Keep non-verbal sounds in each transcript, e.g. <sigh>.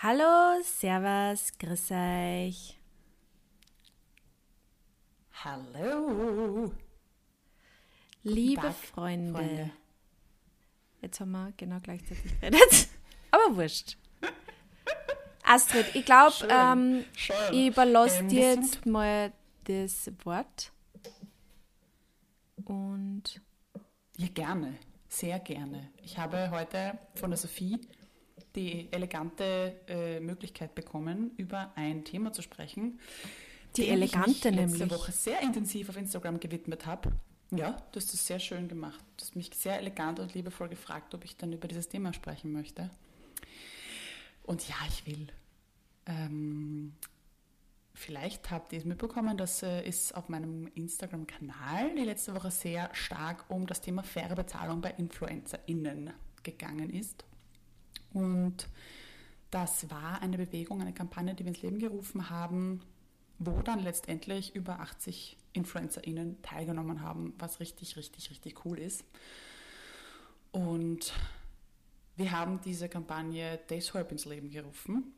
Hallo, Servus, grüß euch. Hallo. Liebe Tag, Freunde. Freunde. Jetzt haben wir genau gleichzeitig geredet. <laughs> Aber wurscht. Astrid, ich glaube, ähm, ich überlasse Ähm, dir jetzt mal das Wort. Und Ja, gerne. Sehr gerne. Ich habe heute von der Sophie die elegante äh, Möglichkeit bekommen, über ein Thema zu sprechen. Die dem ich elegante mich letzte nämlich. Woche sehr intensiv auf Instagram gewidmet habe. Ja, du hast das sehr schön gemacht. Du hast mich sehr elegant und liebevoll gefragt, ob ich dann über dieses Thema sprechen möchte. Und ja, ich will. Ähm, vielleicht habt ihr es mitbekommen, dass äh, es auf meinem Instagram-Kanal die letzte Woche sehr stark um das Thema faire Bezahlung bei InfluencerInnen gegangen ist. Und das war eine Bewegung, eine Kampagne, die wir ins Leben gerufen haben, wo dann letztendlich über 80 InfluencerInnen teilgenommen haben, was richtig, richtig, richtig cool ist. Und wir haben diese Kampagne deshalb ins Leben gerufen,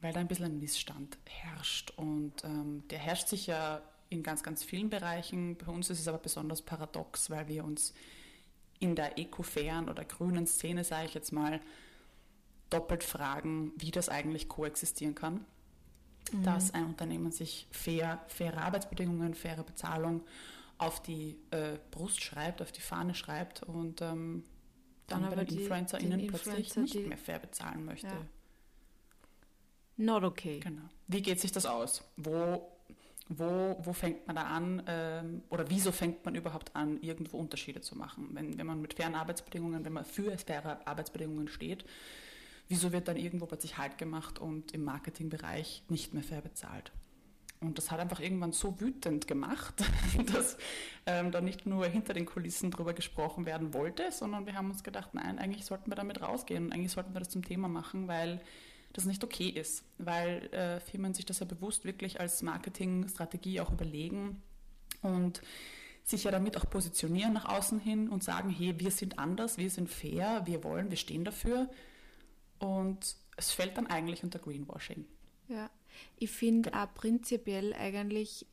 weil da ein bisschen ein Missstand herrscht. Und ähm, der herrscht sicher in ganz, ganz vielen Bereichen. Bei uns ist es aber besonders paradox, weil wir uns in der ekofairen oder grünen Szene, sage ich jetzt mal, doppelt fragen, wie das eigentlich koexistieren kann. Dass ein Unternehmen sich fair, faire Arbeitsbedingungen, faire Bezahlung auf die äh, Brust schreibt, auf die Fahne schreibt und ähm, dann, Dann bei aber den die- InfluencerInnen plötzlich Influencer, nicht die- mehr fair bezahlen möchte. Ja. not okay. Genau. Wie geht sich das aus? Wo, wo, wo fängt man da an ähm, oder wieso fängt man überhaupt an, irgendwo Unterschiede zu machen? Wenn, wenn man mit fairen Arbeitsbedingungen, wenn man für faire Arbeitsbedingungen steht, wieso wird dann irgendwo plötzlich Halt gemacht und im Marketingbereich nicht mehr fair bezahlt? Und das hat einfach irgendwann so wütend gemacht, <laughs> dass ähm, da nicht nur hinter den Kulissen drüber gesprochen werden wollte, sondern wir haben uns gedacht, nein, eigentlich sollten wir damit rausgehen und eigentlich sollten wir das zum Thema machen, weil das nicht okay ist, weil äh, Firmen sich das ja bewusst wirklich als Marketingstrategie auch überlegen und sich ja damit auch positionieren nach außen hin und sagen, hey, wir sind anders, wir sind fair, wir wollen, wir stehen dafür. Und es fällt dann eigentlich unter Greenwashing. Ja, ich finde auch prinzipiell eigentlich,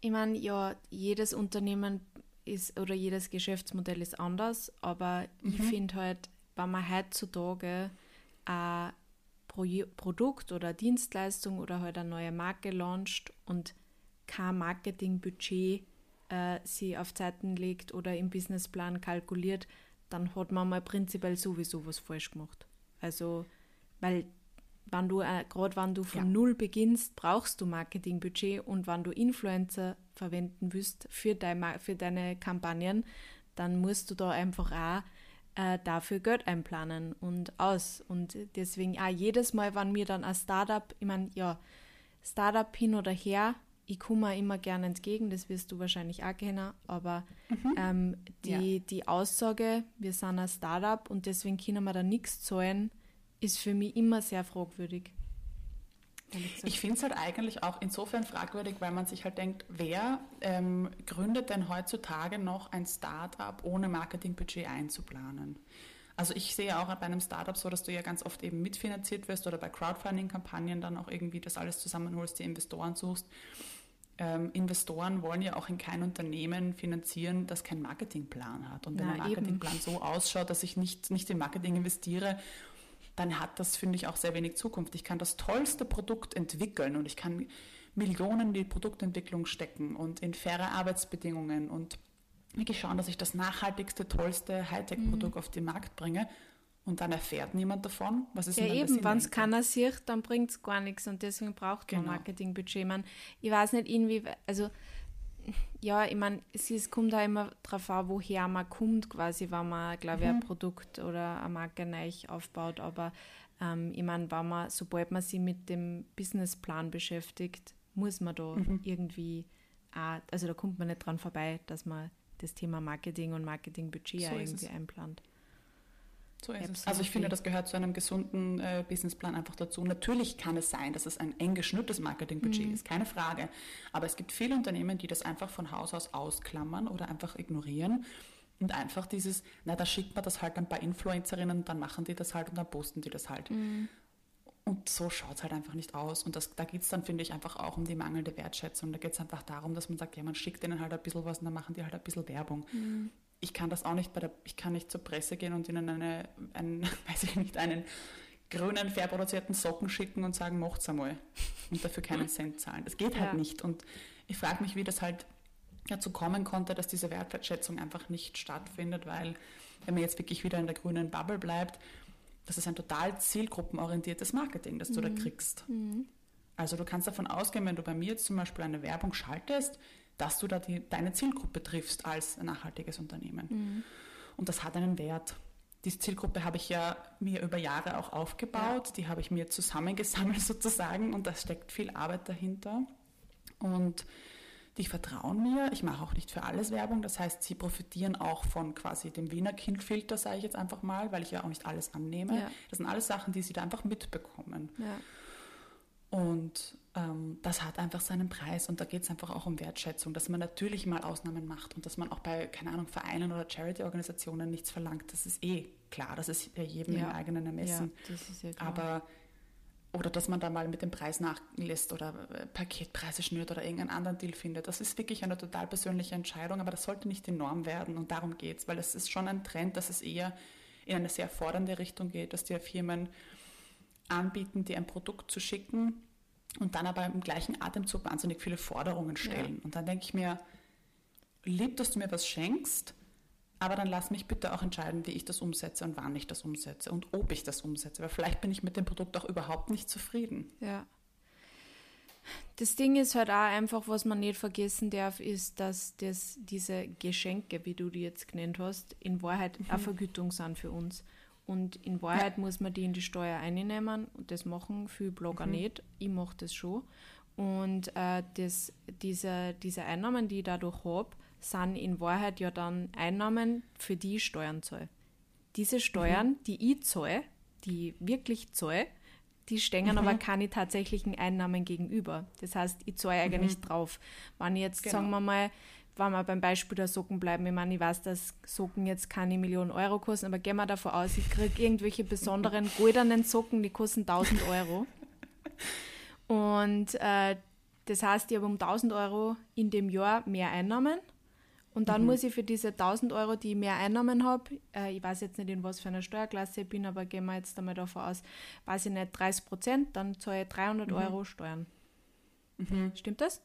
ich meine, ja, jedes Unternehmen ist oder jedes Geschäftsmodell ist anders, aber ich finde halt, wenn man heutzutage ein Pro Produkt oder Dienstleistung oder halt eine neue Marke launcht und kein Marketingbudget äh, sie auf Zeiten legt oder im Businessplan kalkuliert, dann hat man mal prinzipiell sowieso was falsch gemacht. Also, weil wenn du, äh, gerade wenn du von Ja. Null beginnst, brauchst du Marketingbudget und wenn du Influencer verwenden willst für, dein, für deine Kampagnen, dann musst du da einfach auch äh, dafür Geld einplanen und aus. Und deswegen auch jedes Mal, wenn mir dann ein Startup, ich meine, ja, Startup hin oder her, ich komme immer gerne entgegen, das wirst du wahrscheinlich auch kennen, aber ähm, die, die Aussage, wir sind ein Startup und deswegen können wir da nichts zahlen, ist für mich immer sehr fragwürdig. Ich finde es halt eigentlich auch insofern fragwürdig, weil man sich halt denkt, wer ähm, gründet denn heutzutage noch ein Startup ohne Marketingbudget einzuplanen? Also ich sehe auch bei einem Startup so, dass du ja ganz oft eben mitfinanziert wirst oder bei Crowdfunding-Kampagnen dann auch irgendwie das alles zusammenholst, die Investoren suchst. Ähm, Investoren wollen ja auch in kein Unternehmen finanzieren, das keinen Marketingplan hat. Und wenn Na, ein eben. Marketingplan so ausschaut, dass ich nicht, nicht in Marketing investiere, dann hat das, finde ich, auch sehr wenig Zukunft. Ich kann das tollste Produkt entwickeln und ich kann Millionen in die Produktentwicklung stecken und in faire Arbeitsbedingungen und wirklich schauen, dass ich das nachhaltigste, tollste Hightech-Produkt auf den Markt bringe und dann erfährt niemand davon. Was ist Ja, eben, wenn es keiner sieht, dann bringt es gar nichts und deswegen braucht man Genau. Marketingbudget. Man, ich weiß nicht, irgendwie, also ja, ich meine, es kommt auch immer darauf an, woher man kommt, quasi, wenn man, glaube ich, Mhm. ein Produkt oder eine Marke neu aufbaut. Aber ähm, ich meine, wenn man, sobald man sich mit dem Businessplan beschäftigt, muss man da Mhm. irgendwie auch, also da kommt man nicht dran vorbei, dass man das Thema Marketing und Marketingbudget So irgendwie einplant. So ist es. Also ich finde, das gehört zu einem gesunden äh, Businessplan einfach dazu. Natürlich kann es sein, dass es ein eng geschnürtes Marketingbudget Mhm. ist, keine Frage. Aber es gibt viele Unternehmen, die das einfach von Haus aus ausklammern oder einfach ignorieren und einfach dieses, na, da schickt man das halt ein paar Influencerinnen dann machen die das halt und dann posten die das halt. Mhm. Und so schaut es halt einfach nicht aus. Und das, da geht es dann, finde ich, einfach auch um die mangelnde Wertschätzung. Da geht es einfach darum, dass man sagt, ja, man schickt denen halt ein bisschen was und dann machen die halt ein bisschen Werbung. Mhm. Ich kann das auch nicht bei der, ich kann nicht zur Presse gehen und ihnen eine, einen, <laughs> weiß ich nicht, einen grünen, fair produzierten Socken schicken und sagen, macht's einmal. Und dafür keinen Cent zahlen. Das geht halt ja. nicht. Und ich frage mich, wie das halt dazu kommen konnte, dass diese Wertschätzung einfach nicht stattfindet, weil wenn man jetzt wirklich wieder in der grünen Bubble bleibt, das ist ein total zielgruppenorientiertes Marketing, das du mhm. da kriegst. Mhm. Also du kannst davon ausgehen, wenn du bei mir jetzt zum Beispiel eine Werbung schaltest, dass du da die, deine Zielgruppe triffst als nachhaltiges Unternehmen. Mhm. Und das hat einen Wert. Diese Zielgruppe habe ich ja mir über Jahre auch aufgebaut, ja. die habe ich mir zusammengesammelt <laughs> sozusagen und da steckt viel Arbeit dahinter. Und die vertrauen mir. Ich mache auch nicht für alles Werbung. Das heißt, sie profitieren auch von quasi dem Wiener Kindfilter, sage ich jetzt einfach mal, weil ich ja auch nicht alles annehme. Ja. Das sind alles Sachen, die sie da einfach mitbekommen. Ja. Und ähm, das hat einfach seinen Preis und da geht es einfach auch um Wertschätzung, dass man natürlich mal Ausnahmen macht und dass man auch bei, keine Ahnung, Vereinen oder Charity-Organisationen nichts verlangt. Das ist eh klar, das ist ja jedem ja. im eigenen Ermessen. Ja, das ist ja klar. Aber oder dass man da mal mit dem Preis nachlässt oder äh, Paketpreise schnürt oder irgendeinen anderen Deal findet. Das ist wirklich eine total persönliche Entscheidung, aber das sollte nicht die Norm werden und darum geht es, weil es ist schon ein Trend, dass es eher in eine sehr fordernde Richtung geht, dass die Firmen anbieten, dir ein Produkt zu schicken und dann aber im gleichen Atemzug wahnsinnig viele Forderungen stellen. Ja. Und dann denke ich mir, lieb, dass du mir was schenkst, aber dann lass mich bitte auch entscheiden, wie ich das umsetze und wann ich das umsetze und ob ich das umsetze. Weil vielleicht bin ich mit dem Produkt auch überhaupt nicht zufrieden. Ja. Das Ding ist halt auch einfach, was man nicht vergessen darf, ist, dass das, diese Geschenke, wie du die jetzt genannt hast, in Wahrheit mhm. eine Vergütung sind für uns. Und in Wahrheit ja. muss man die in die Steuer einnehmen und das machen viele Blogger mhm. nicht. Ich mache das schon. Und äh, das, diese, diese Einnahmen, die ich dadurch habe, sind in Wahrheit ja dann Einnahmen, für die ich Steuern zahle. Diese Steuern, mhm. die ich zahle, die wirklich zahle, die stehen mhm. aber keine tatsächlichen Einnahmen gegenüber. Das heißt, ich zahle eigentlich mhm. drauf. Wenn ich jetzt, genau. sagen wir mal, wenn wir beim Beispiel der Socken bleiben, ich meine, ich weiß, dass Socken jetzt keine Millionen Euro kosten, aber gehen wir davon aus, ich kriege irgendwelche besonderen goldenen Socken, die kosten 1000 Euro. Und äh, das heißt, ich habe um 1000 Euro in dem Jahr mehr Einnahmen und dann mhm. muss ich für diese 1000 Euro, die ich mehr Einnahmen habe, äh, ich weiß jetzt nicht, in was für einer Steuerklasse ich bin, aber gehen wir jetzt einmal davon aus, weiß ich nicht, 30 Prozent, dann zahle ich 300 mhm. Euro Steuern. Mhm. Stimmt das?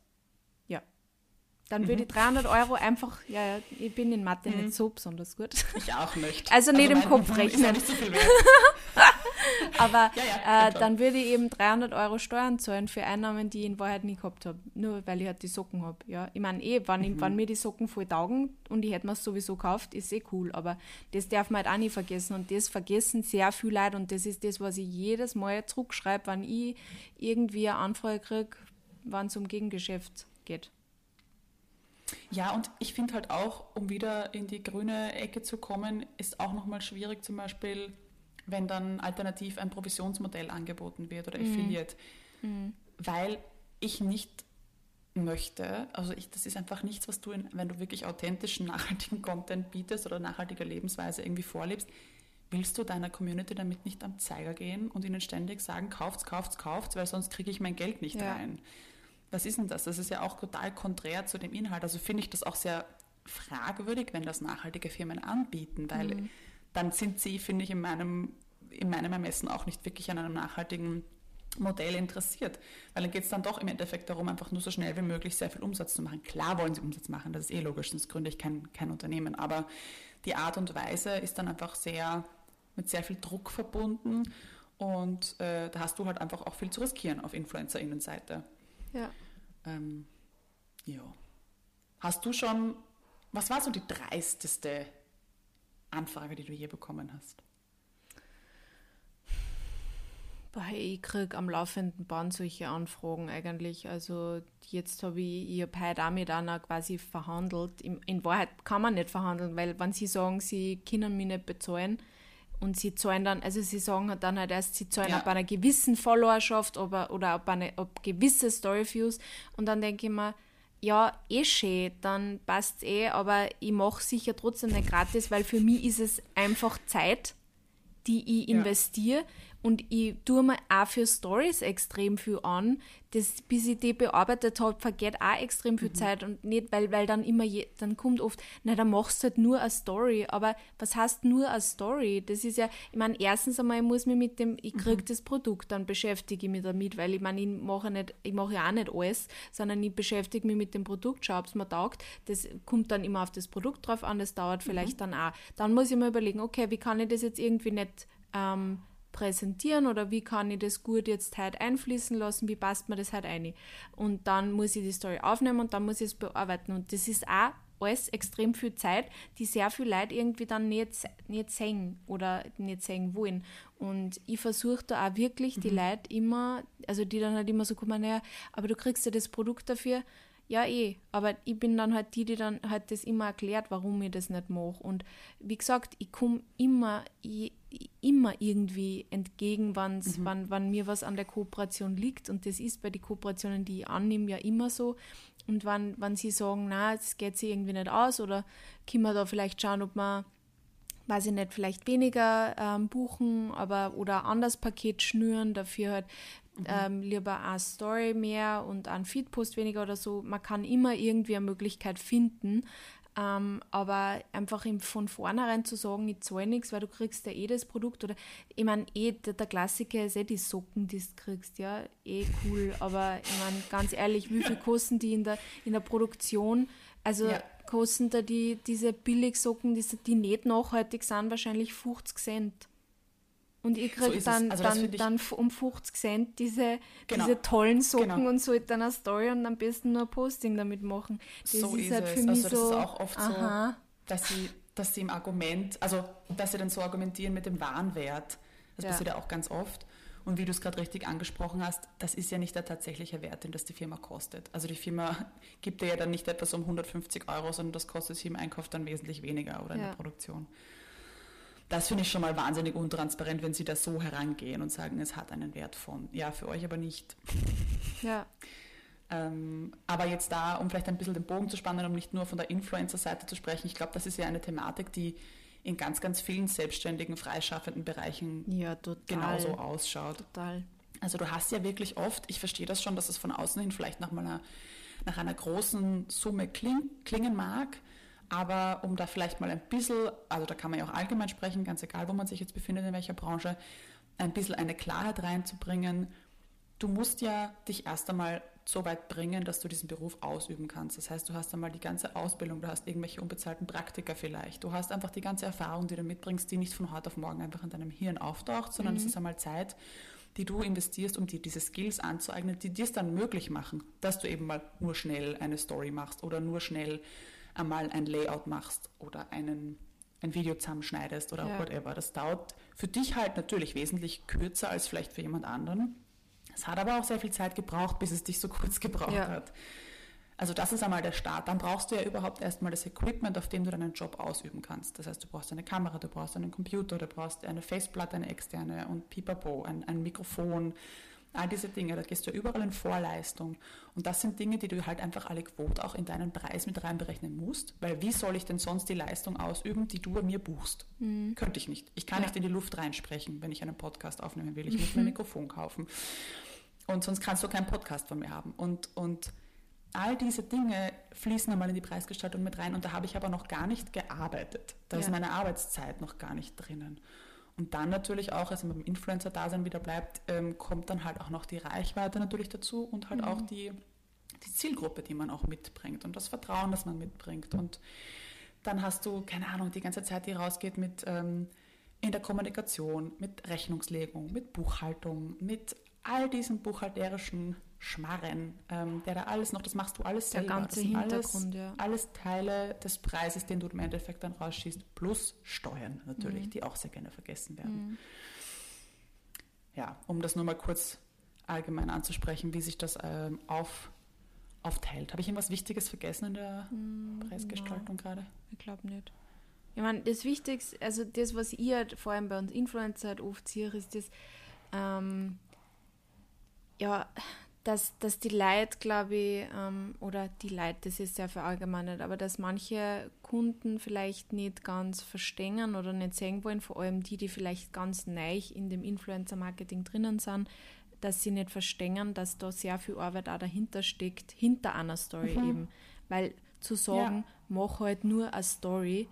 Dann würde ich 300 Euro einfach, ja, ich bin in Mathe nicht mhm. so besonders gut. Ich auch nicht. Also nicht also im Kopf rechnen. Nicht so viel. <laughs> Aber ja, ja, äh, dann würde ich eben 300 Euro Steuern zahlen für Einnahmen, die ich in Wahrheit nie gehabt habe. Nur weil ich halt die Socken habe. Ja, ich meine eh, wenn, mhm. wenn mir die Socken voll taugen und ich hätte mir es sowieso gekauft, ist eh cool. Aber das darf man halt auch nicht vergessen. Und das vergessen sehr viele Leute. Und das ist das, was ich jedes Mal zurückschreibe, wenn ich irgendwie eine Anfrage kriege, wenn es um Gegengeschäft geht. Ja, und ich finde halt auch, um wieder in die grüne Ecke zu kommen, ist auch nochmal schwierig, zum Beispiel wenn dann alternativ ein Provisionsmodell angeboten wird oder mhm. Affiliate, mhm. weil ich nicht möchte, also ich, das ist einfach nichts, was du, in, wenn du wirklich authentischen, nachhaltigen Content bietest oder nachhaltiger Lebensweise irgendwie vorlebst, willst du deiner Community damit nicht am Zeiger gehen und ihnen ständig sagen, kauft's, kauft's, kauft's, weil sonst kriege ich mein Geld nicht ja. rein. Was ist denn das? Das ist ja auch total konträr zu dem Inhalt. Also finde ich das auch sehr fragwürdig, wenn das nachhaltige Firmen anbieten, weil mhm dann sind sie, finde ich, in meinem, in meinem Ermessen auch nicht wirklich an einem nachhaltigen Modell interessiert. Weil dann geht es dann doch im Endeffekt darum, einfach nur so schnell wie möglich sehr viel Umsatz zu machen. Klar wollen sie Umsatz machen, das ist eh logisch, sonst gründe ich kein, kein Unternehmen. Aber die Art und Weise ist dann einfach sehr mit sehr viel Druck verbunden und äh, da hast du halt einfach auch viel zu riskieren auf InfluencerInnenseite. Ja. Ähm, ja. Hast du schon, was war so die dreisteste Anfrage, die du je bekommen hast? Ich kriege am laufenden Band solche Anfragen eigentlich. Also jetzt habe ich, ich habe heute auch mit einer quasi verhandelt. In Wahrheit kann man nicht verhandeln, weil wenn sie sagen, sie können mich nicht bezahlen und sie zahlen dann, also sie sagen dann halt erst, sie zahlen ja. ab einer gewissen Followerschaft oder, oder ab, eine, ab gewisse Storyviews und dann denke ich mir, ja, eh schön, dann passt es eh, aber ich mache sicher trotzdem nicht gratis, weil für mich ist es einfach Zeit, die ich investiere. Ja. Und ich tue mir auch für Stories extrem viel an. Das, bis ich die bearbeitet habe, vergeht auch extrem viel mhm. Zeit. Und nicht, weil, weil dann immer, je, dann kommt oft, na, dann machst du halt nur eine Story. Aber was heißt nur eine Story? Das ist ja, ich meine, erstens einmal, ich muss mich mit dem, ich kriege mhm. das Produkt, dann beschäftige ich mich damit, weil ich meine, ich mache nicht, ich mache ja auch nicht alles, sondern ich beschäftige mich mit dem Produkt, schaue, ob es mir taugt. Das kommt dann immer auf das Produkt drauf an, das dauert vielleicht mhm. dann auch. Dann muss ich mir überlegen, okay, wie kann ich das jetzt irgendwie nicht ähm, präsentieren oder wie kann ich das gut jetzt heute einfließen lassen, wie passt mir das heute ein. Und dann muss ich die Story aufnehmen und dann muss ich es bearbeiten. Und das ist auch alles extrem viel Zeit, die sehr viel Leute irgendwie dann nicht, nicht sehen oder nicht sehen wollen. Und ich versuche da auch wirklich mhm. die Leute immer, also die dann halt immer so kommen, naja, aber du kriegst ja das Produkt dafür, ja, eh, aber ich bin dann halt die, die dann halt das immer erklärt, warum ich das nicht mache. Und wie gesagt, ich komme immer, ich, immer irgendwie entgegen, mhm. wann, wann mir was an der Kooperation liegt. Und das ist bei den Kooperationen, die ich annehme, ja immer so. Und wann, wann sie sagen, na, es geht sich irgendwie nicht aus oder können wir da vielleicht schauen, ob man, weiß ich nicht, vielleicht weniger ähm, buchen, aber oder ein anderes Paket schnüren, dafür halt Mhm. Ähm, lieber eine Story mehr und ein Feedpost weniger oder so. Man kann immer irgendwie eine Möglichkeit finden, ähm, aber einfach von vornherein zu sagen, ich zahle nichts, weil du kriegst ja eh das Produkt oder ich meine, eh, der, der, Klassiker ist eh die Socken, die du kriegst, ja, eh cool, <laughs> aber ich meine, ganz ehrlich, wie viel kosten die in der, in der Produktion? Also ja. kosten da die, diese Billigsocken, die, die nicht nachhaltig sind, wahrscheinlich 50 Cent. Und ich kriege so dann, also dann, dann um 50 Cent diese, genau. diese tollen Socken genau. und sollte dann eine Story und am besten nur ein Posting damit machen. Das so ist, ist halt für es. mich also, so. Das ist auch oft aha. so, dass sie, dass sie im Argument, also dass sie dann so argumentieren mit dem Warenwert. Das ja. passiert ja auch ganz oft. Und wie du es gerade richtig angesprochen hast, das ist ja nicht der tatsächliche Wert, den das die Firma kostet. Also die Firma <laughs> gibt dir ja dann nicht etwas um 150 Euro, sondern das kostet sie im Einkauf dann wesentlich weniger oder in ja. der Produktion. Das finde ich schon mal wahnsinnig untransparent, wenn sie da so herangehen und sagen, es hat einen Wert von. Ja, für euch aber nicht. Ja. Ähm, aber jetzt da, um vielleicht ein bisschen den Bogen zu spannen, um nicht nur von der Influencer-Seite zu sprechen, ich glaube, das ist ja eine Thematik, die in ganz, ganz vielen selbstständigen, freischaffenden Bereichen ja, genauso ausschaut. Total. Also du hast ja wirklich oft, ich verstehe das schon, dass es von außen hin vielleicht nach, einer, nach einer großen Summe kling, klingen mag, aber um da vielleicht mal ein bisschen, also da kann man ja auch allgemein sprechen, ganz egal, wo man sich jetzt befindet, in welcher Branche, ein bisschen eine Klarheit reinzubringen. Du musst ja dich erst einmal so weit bringen, dass du diesen Beruf ausüben kannst. Das heißt, du hast einmal die ganze Ausbildung, du hast irgendwelche unbezahlten Praktika vielleicht, du hast einfach die ganze Erfahrung, die du mitbringst, die nicht von heute auf morgen einfach in deinem Hirn auftaucht, sondern mhm. es ist einmal Zeit, die du investierst, um dir diese Skills anzueignen, die dir es dann möglich machen, dass du eben mal nur schnell eine Story machst oder nur schnell einmal ein Layout machst oder einen, ein Video zusammenschneidest oder ja. whatever. Das dauert für dich halt natürlich wesentlich kürzer als vielleicht für jemand anderen. Es hat aber auch sehr viel Zeit gebraucht, bis es dich so <laughs> kurz gebraucht ja. hat. Also das ist einmal der Start. Dann brauchst du ja überhaupt erstmal das Equipment, auf dem du deinen Job ausüben kannst. Das heißt, du brauchst eine Kamera, du brauchst einen Computer, du brauchst eine Festplatte, eine externe und pipapo, ein, ein Mikrofon, All diese Dinge, da gehst du überall in Vorleistung. Und das sind Dinge, die du halt einfach alle Quote auch in deinen Preis mit reinberechnen musst, weil wie soll ich denn sonst die Leistung ausüben, die du bei mir buchst? Mhm. Könnte ich nicht. Ich kann ja. nicht in die Luft reinsprechen, wenn ich einen Podcast aufnehmen will. Ich <laughs> muss mir ein Mikrofon kaufen. Und sonst kannst du keinen Podcast von mir haben. Und, und all diese Dinge fließen einmal in die Preisgestaltung mit rein. Und da habe ich aber noch gar nicht gearbeitet. Da ja. ist meine Arbeitszeit noch gar nicht drinnen. Und dann natürlich auch, also beim Influencer-Dasein wieder bleibt, ähm, kommt dann halt auch noch die Reichweite natürlich dazu und halt mhm. auch die, die Zielgruppe, die man auch mitbringt und das Vertrauen, das man mitbringt. Und dann hast du, keine Ahnung, die ganze Zeit, die rausgeht mit ähm, in der Kommunikation, mit Rechnungslegung, mit Buchhaltung, mit all diesen buchhalterischen Schmarren, ähm, der da alles noch, das machst du alles der selber. ganze Hintergrund, alles, ja. Alles Teile des Preises, den du im Endeffekt dann rausschießt, plus Steuern natürlich, mhm. die auch sehr gerne vergessen werden. Mhm. Ja, um das nur mal kurz allgemein anzusprechen, wie sich das ähm, auf, aufteilt. Habe ich irgendwas Wichtiges vergessen in der mhm, Preisgestaltung gerade? Ich glaube nicht. Ich meine, das Wichtigste, also das, was ich halt vor allem bei uns Influencer halt oft sehe, ist das, ähm, ja, dass, dass die Leute, glaube ich, ähm, oder die Leute, das ist sehr verallgemeinert, aber dass manche Kunden vielleicht nicht ganz verstehen oder nicht sehen wollen, vor allem die, die vielleicht ganz neu in dem Influencer-Marketing drinnen sind, dass sie nicht verstehen, dass da sehr viel Arbeit auch dahinter steckt, hinter einer Story mhm. eben. Weil zu sagen, ja. mach halt nur eine Story,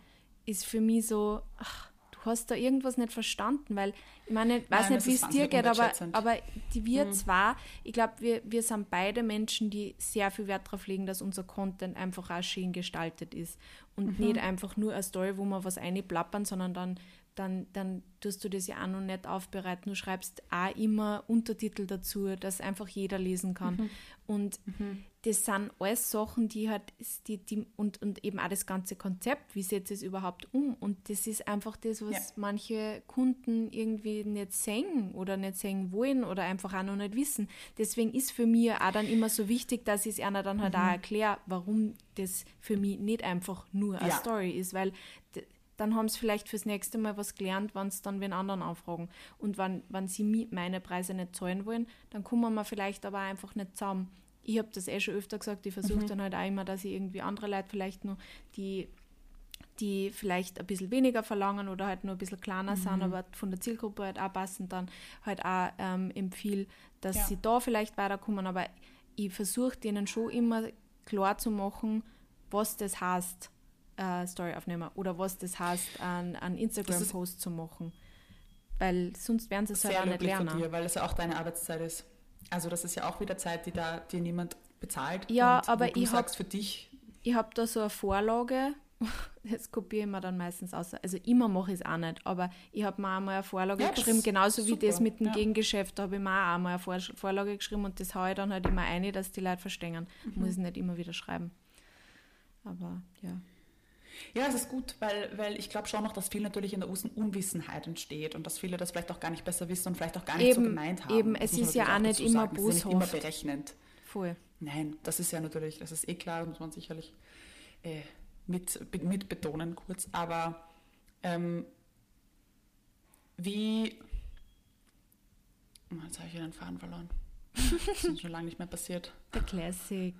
ist für mich so, ach, hast da irgendwas nicht verstanden, weil ich meine, ich weiß Nein, nicht, wie es dir geht, aber, aber die wir mhm. zwar, ich glaube, wir, wir sind beide Menschen, die sehr viel Wert darauf legen, dass unser Content einfach auch schön gestaltet ist und mhm. nicht einfach nur eine Story, wo wir was einplappern, sondern dann dann, dann tust du das ja auch noch nicht aufbereiten. Du schreibst auch immer Untertitel dazu, dass einfach jeder lesen kann. Mhm. Und mhm. Das sind alles Sachen, die halt, die, die, und, und eben auch das ganze Konzept, wie setzt es überhaupt um? Und das ist einfach das, was ja. manche Kunden irgendwie nicht sehen oder nicht sehen wollen oder einfach auch noch nicht wissen. Deswegen ist für mich auch dann immer so wichtig, dass ich es einer dann halt mhm. auch erkläre, warum das für mich nicht einfach nur eine ja. Story ist, weil dann haben sie vielleicht fürs nächste Mal was gelernt, wenn sie dann wen anderen aufragen. Und wenn, wenn sie meine Preise nicht zahlen wollen, dann kommen wir vielleicht aber einfach nicht zusammen. Ich habe das eh schon öfter gesagt, ich versuche mhm. dann halt auch immer, dass ich irgendwie andere Leute vielleicht nur, die, die vielleicht ein bisschen weniger verlangen oder halt nur ein bisschen kleiner mhm. sind, aber von der Zielgruppe halt auch passend dann halt auch ähm, empfehle, dass ja. sie da vielleicht weiterkommen. Aber ich versuche denen schon immer klar zu machen, was das heißt äh, Story aufnehmen oder was das heißt, einen Instagram-Post zu machen. Weil sonst werden sie es halt auch nicht lernen. Von dir, weil es ja auch deine Arbeitszeit ist. Also das ist ja auch wieder Zeit, die da dir niemand bezahlt. Ja, aber ich habe für dich. Ich habe da so eine Vorlage. <laughs> Das kopiere ich mir dann meistens aus. Also immer mache ich es auch nicht, aber ich habe mir einmal eine Vorlage ja, geschrieben, genauso wie das mit dem ja. Gegengeschäft, da habe ich mir auch einmal eine Vorlage geschrieben und das haue ich dann halt immer ein, dass die Leute verstehen. Mhm. Muss ich nicht immer wieder schreiben. Aber ja. Ja, es ist gut, weil, weil ich glaube schon noch, dass viel natürlich in der Unwissenheit entsteht und dass viele das vielleicht auch gar nicht besser wissen und vielleicht auch gar nicht eben, so gemeint haben. Eben, es ist ja auch nicht immer boshaft. nicht immer berechnend. Voll. Nein, das ist ja natürlich, das ist eh klar, muss man sicherlich äh, mit, mit betonen kurz. Aber ähm, wie... Oh, jetzt habe ich wieder den Faden verloren. Das ist schon lange nicht mehr passiert. Der Classic.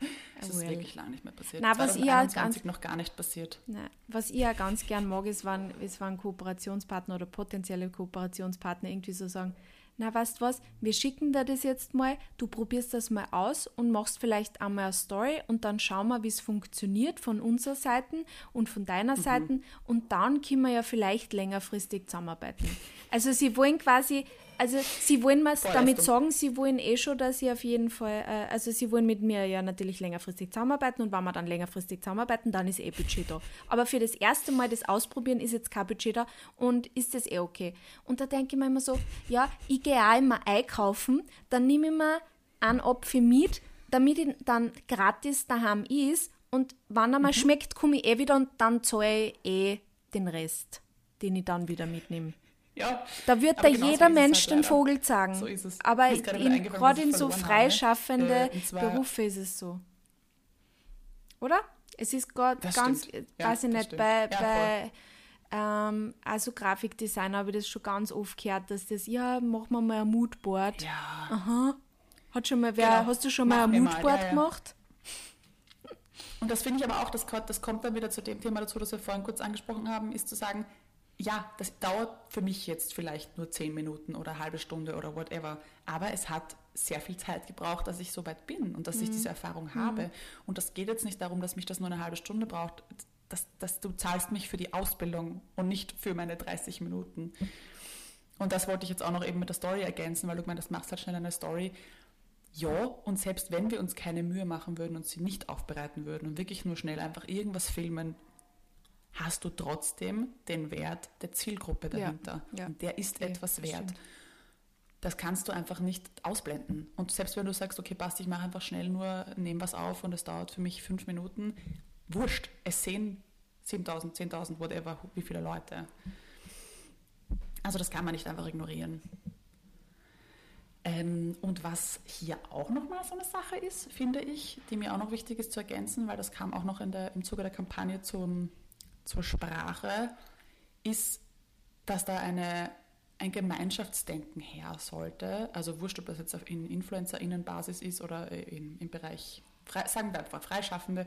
<laughs> Das ist wirklich lange nicht mehr passiert. Na, was 2021 ich noch gar nicht passiert. Na, was ich ja ganz gern mag, ist, wenn, ist, wenn Kooperationspartner oder potenzielle Kooperationspartner irgendwie so sagen, na, weißt du was, wir schicken dir das jetzt mal, du probierst das mal aus und machst vielleicht einmal eine Story und dann schauen wir, wie es funktioniert von unserer Seite und von deiner mhm. Seite und dann können wir ja vielleicht längerfristig zusammenarbeiten. Also sie wollen quasi also sie wollen mir damit sagen, sie wollen eh schon, dass ich auf jeden Fall, äh, also sie wollen mit mir ja natürlich längerfristig zusammenarbeiten und wenn wir dann längerfristig zusammenarbeiten, dann ist eh Budget da. Aber für das erste Mal das Ausprobieren ist jetzt kein Budget da und ist das eh okay. Und da denke ich mir immer so, ja, ich gehe auch immer einkaufen, dann nehme ich mir einen Apfel mit, damit ich dann gratis daheim ist und wenn er mal mhm. schmeckt, komme ich eh wieder und dann zahle ich eh den Rest, den ich dann wieder mitnehme. Ja, da wird da jeder halt Mensch den Vogel sagen. So ist es. Aber gerade in so freischaffende äh, Berufe ist es so. Oder? Es ist gerade ganz, stimmt. weiß ich nicht, bei, ja, bei ähm, also Grafikdesigner habe ich das schon ganz oft gehört, dass das, ja, machen wir mal ein Moodboard. Ja. Aha. Hat schon mal wer, genau. hast du schon mal ein Moodboard ja, gemacht? Und das finde ich aber auch, das, das kommt dann wieder zu dem Thema dazu, das wir vorhin kurz angesprochen haben, ist zu sagen, ja, das dauert für mich jetzt vielleicht nur zehn Minuten oder eine halbe Stunde oder whatever, aber es hat sehr viel Zeit gebraucht, dass ich so weit bin und dass mhm. ich diese Erfahrung habe. Mhm. Und das geht jetzt nicht darum, dass mich das nur eine halbe Stunde braucht, dass, dass du zahlst mich für die Ausbildung und nicht für meine 30 Minuten. Und das wollte ich jetzt auch noch eben mit der Story ergänzen, weil du meinst, das machst halt schnell eine Story. Ja, und selbst wenn wir uns keine Mühe machen würden und sie nicht aufbereiten würden und wirklich nur schnell einfach irgendwas filmen, hast du trotzdem den Wert der Zielgruppe dahinter. Ja, ja. Und der ist ja, etwas wert. Stimmt. Das kannst du einfach nicht ausblenden. Und selbst wenn du sagst, okay, passt, ich mache einfach schnell nur, nehme was auf und es dauert für mich fünf Minuten, wurscht, es sehen 7000, 10.000, whatever, wie viele Leute. Also das kann man nicht einfach ignorieren. Ähm, und was hier auch nochmal so eine Sache ist, finde ich, die mir auch noch wichtig ist zu ergänzen, weil das kam auch noch der, im Zuge der Kampagne zum zur Sprache, ist, dass da eine ein Gemeinschaftsdenken her sollte, also wurscht, ob das jetzt auf in InfluencerInnenbasis ist oder in, im Bereich, sagen wir einfach Freischaffende,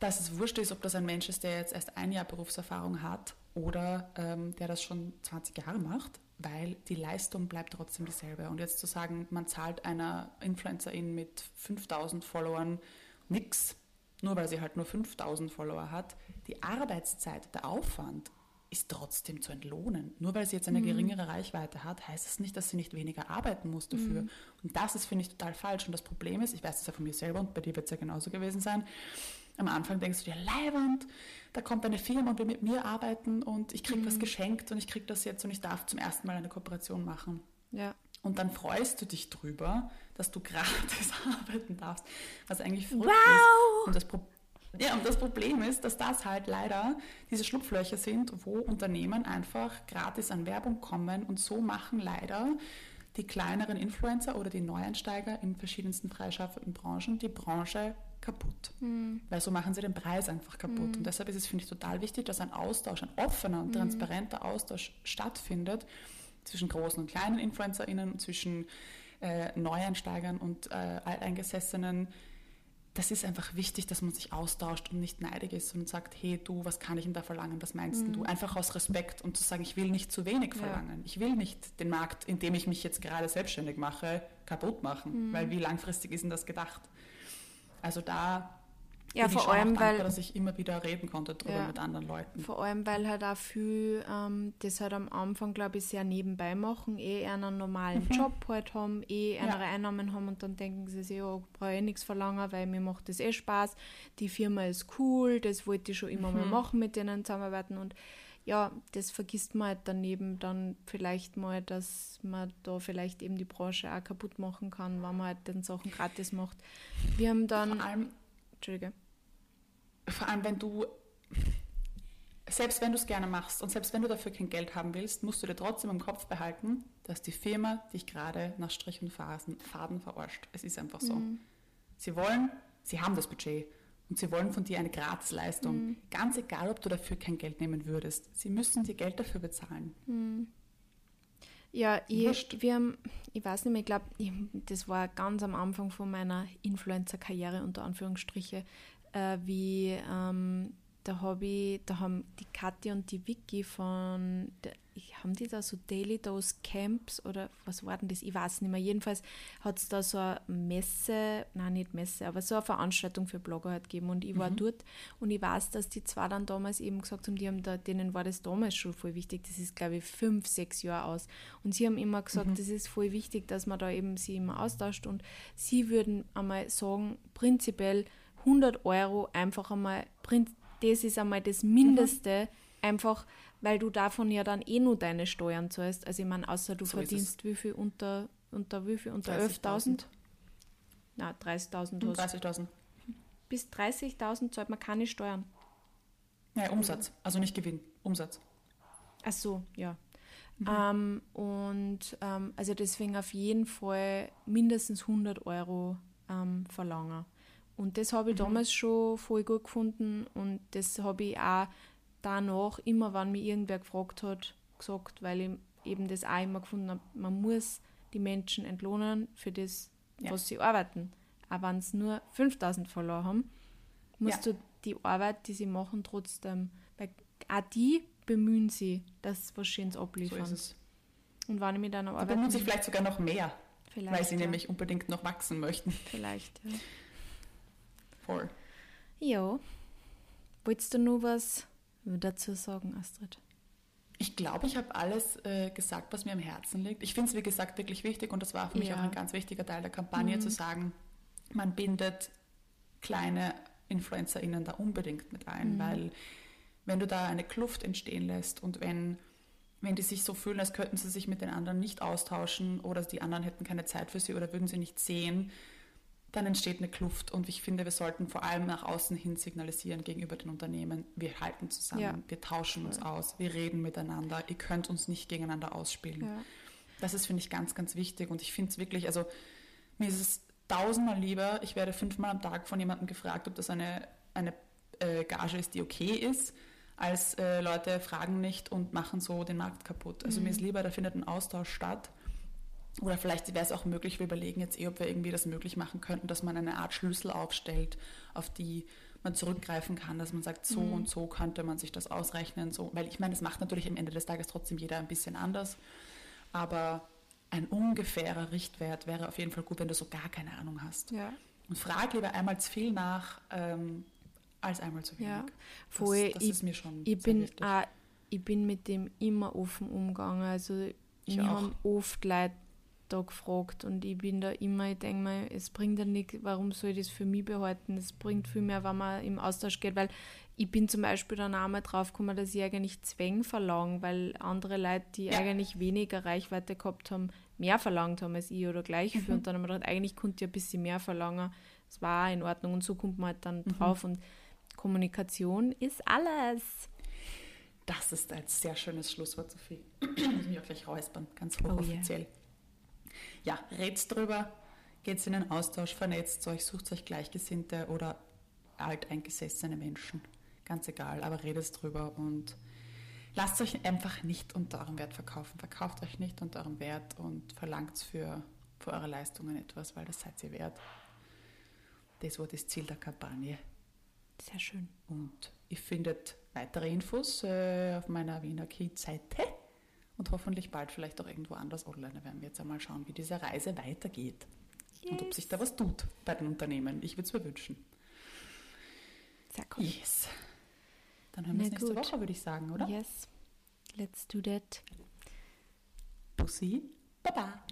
dass es wurscht ist, ob das ein Mensch ist, der jetzt erst ein Jahr Berufserfahrung hat oder ähm, der das schon 20 Jahre macht, weil die Leistung bleibt trotzdem dieselbe. Und jetzt zu sagen, man zahlt einer Influencerin mit 5000 Followern nichts, nur weil sie halt nur 5000 Follower hat, die Arbeitszeit, der Aufwand ist trotzdem zu entlohnen. Nur weil sie jetzt eine mhm. geringere Reichweite hat, heißt das nicht, dass sie nicht weniger arbeiten muss dafür. Mhm. Und das ist, finde ich, total falsch. Und das Problem ist, ich weiß das ja von mir selber und bei dir wird es ja genauso gewesen sein, am Anfang denkst du dir, Leihwand, da kommt eine Firma und will mit mir arbeiten und ich kriege mhm. was geschenkt und ich kriege das jetzt und ich darf zum ersten Mal eine Kooperation machen. Ja. Und dann freust du dich drüber, dass du <laughs> gratis arbeiten darfst, was eigentlich verrückt wow. ist. Und das, ja, und das Problem ist, dass das halt leider diese Schlupflöcher sind, wo Unternehmen einfach gratis an Werbung kommen und so machen leider die kleineren Influencer oder die Neueinsteiger in verschiedensten freischaffenden Branchen die Branche kaputt. Mhm. Weil so machen sie den Preis einfach kaputt. Mhm. Und deshalb ist es, finde ich, total wichtig, dass ein Austausch, ein offener und hm. transparenter Austausch stattfindet zwischen großen und kleinen InfluencerInnen, zwischen äh, Neueinsteigern und äh, Alteingesessenen. Das ist einfach wichtig, dass man sich austauscht und nicht neidig ist und sagt, hey du, was kann ich denn da verlangen, was meinst mhm. du? Einfach aus Respekt und zu sagen, ich will nicht zu wenig verlangen. Ja. Ich will nicht den Markt, in dem ich mich jetzt gerade selbstständig mache, kaputt machen, mhm. weil wie langfristig ist denn das gedacht? Also da ja, vor allem, dankbar, weil, dass ich immer wieder reden konnte darüber ja, mit anderen Leuten. Vor allem, weil halt auch viel ähm, das halt am Anfang, glaube ich, sehr nebenbei machen, eh einen normalen mhm. Job halt haben, eh andere ja. Einnahmen haben und dann denken sie sich, ja, brauche ich nichts verlangen, weil mir macht das eh Spaß, die Firma ist cool, das wollte ich schon immer mhm. mal machen, mit denen zusammenarbeiten und ja, das vergisst man halt daneben dann vielleicht mal, dass man da vielleicht eben die Branche auch kaputt machen kann, wenn man halt den Sachen gratis macht. Wir haben dann. Vor allem, Entschuldige. Vor allem, wenn du, selbst wenn du es gerne machst und selbst wenn du dafür kein Geld haben willst, musst du dir trotzdem im Kopf behalten, dass die Firma dich gerade nach Strich und Faden verarscht. Es ist einfach so. Mhm. Sie wollen, sie haben das Budget und sie wollen von dir eine Gratisleistung. Mhm. Ganz egal, ob du dafür kein Geld nehmen würdest. Sie müssen dir Geld dafür bezahlen. Mhm. Ja, ich, wir haben, ich weiß nicht mehr, ich glaube, das war ganz am Anfang von meiner Influencer-Karriere unter Anführungsstriche, äh, wie ähm, da habe ich, da haben die Kathi und die Vicky von, haben die da so Daily Dose Camps oder was war denn das? Ich weiß nicht mehr. Jedenfalls hat es da so eine Messe, nein, nicht Messe, aber so eine Veranstaltung für Blogger halt gegeben und ich war mhm. dort und ich weiß, dass die zwei dann damals eben gesagt haben, die haben da, denen war das damals schon voll wichtig. Das ist, glaube ich, fünf, sechs Jahre aus. Und sie haben immer gesagt, mhm. das ist voll wichtig, dass man da eben sie immer austauscht und sie würden einmal sagen, prinzipiell 100 Euro einfach einmal, das ist einmal das Mindeste, mhm. einfach weil du davon ja dann eh nur deine Steuern zahlst. Also ich meine, außer du so verdienst wie viel unter, unter wie viel? Unter 11.000? Na, 30.000 30.000. Bis 30.000 zahlt man keine Steuern. Ja, Umsatz, also nicht Gewinn, Umsatz. Ach so, ja. Mhm. Ähm, und ähm, also deswegen auf jeden Fall mindestens 100 Euro ähm, verlangen. Und das habe ich mhm. damals schon voll gut gefunden und das habe ich auch danach, immer wenn mich irgendwer gefragt hat, gesagt, weil ich eben das auch immer gefunden habe, man muss die Menschen entlohnen für das, ja. was sie arbeiten. Auch wenn sie nur 5000 verloren haben, musst ja. du die Arbeit, die sie machen, trotzdem, weil auch die bemühen sich, dass was Schönes abliefern. So es. Und wenn ich mit einer Arbeit. bemühen sich vielleicht sogar noch mehr, weil sie ja. nämlich unbedingt noch wachsen möchten. Vielleicht, ja. Voll. Ja. Wolltest du noch was dazu sagen, Astrid? Ich glaube, ich habe alles äh, gesagt, was mir am Herzen liegt. Ich finde es, wie gesagt, wirklich wichtig und das war für mich ja. auch ein ganz wichtiger Teil der Kampagne, mhm. zu sagen, man bindet kleine InfluencerInnen da unbedingt mit ein, mhm. weil wenn du da eine Kluft entstehen lässt und wenn, wenn die sich so fühlen, als könnten sie sich mit den anderen nicht austauschen oder die anderen hätten keine Zeit für sie oder würden sie nicht sehen, dann entsteht eine Kluft. Und ich finde, wir sollten vor allem nach außen hin signalisieren gegenüber den Unternehmen, wir halten zusammen, ja. wir tauschen uns aus, wir reden miteinander, ihr könnt uns nicht gegeneinander ausspielen. Ja. Das ist, finde ich, ganz, ganz wichtig. Und ich finde es wirklich, also mir ist es tausendmal lieber, ich werde fünfmal am Tag von jemandem gefragt, ob das eine, eine äh, Gage ist, die okay ist, als äh, Leute fragen nicht und machen so den Markt kaputt. Also Mhm. mir ist lieber, da findet ein Austausch statt. Oder vielleicht wäre es auch möglich, wir überlegen jetzt eh, ob wir irgendwie das möglich machen könnten, dass man eine Art Schlüssel aufstellt, auf die man zurückgreifen kann, dass man sagt, so Mhm. und so könnte man sich das ausrechnen. So. Weil ich meine, das macht natürlich am Ende des Tages trotzdem jeder ein bisschen anders. Aber ein ungefährer Richtwert wäre auf jeden Fall gut, wenn du so gar keine Ahnung hast. Ja. Und frag lieber einmal zu viel nach, ähm, als einmal zu wenig. Ja, Das, voll. das ich, ist mir schon ich, bin wichtig. auch, ich bin mit dem immer offen umgegangen. Also Ich mir haben oft Leute da gefragt und ich bin da immer, ich denke mir, es bringt ja nichts, warum soll ich das für mich behalten? Es bringt viel mehr, wenn man im Austausch geht, weil ich bin zum Beispiel dann auch mal drauf gekommen, dass ich eigentlich Zwänge verlange, weil andere Leute, die Ja. eigentlich weniger Reichweite gehabt haben, mehr verlangt haben als ich oder gleich viel. Mhm. Und dann haben wir gedacht, eigentlich konnte ich ein bisschen mehr verlangen. Das war auch in Ordnung und so kommt man halt dann Mhm. drauf und Kommunikation ist alles. Das ist ein sehr schönes Schlusswort, Sophie. Ich muss mich auch gleich räuspern, ganz Oh yeah. Ja, red's drüber, geht's in den Austausch, vernetzt euch, sucht euch Gleichgesinnte oder alteingesessene Menschen. Ganz egal, aber redet drüber und lasst euch einfach nicht unter eurem Wert verkaufen. Verkauft euch nicht unter eurem Wert und verlangt für, für eure Leistungen etwas, weil das seid ihr wert. Das war das Ziel der Kampagne. Sehr schön. Und ihr findet weitere Infos äh, auf meiner Wiener Kiez-Seite und hoffentlich bald vielleicht auch irgendwo anders online. Da werden wir jetzt einmal schauen, wie diese Reise weitergeht und ob sich da was tut bei den Unternehmen. Ich würde es mir wünschen. Sehr cool. Yes. Dann hören wir uns nächste. Woche, würde ich sagen, oder? Yes. Let's do that. Bussi, Baba.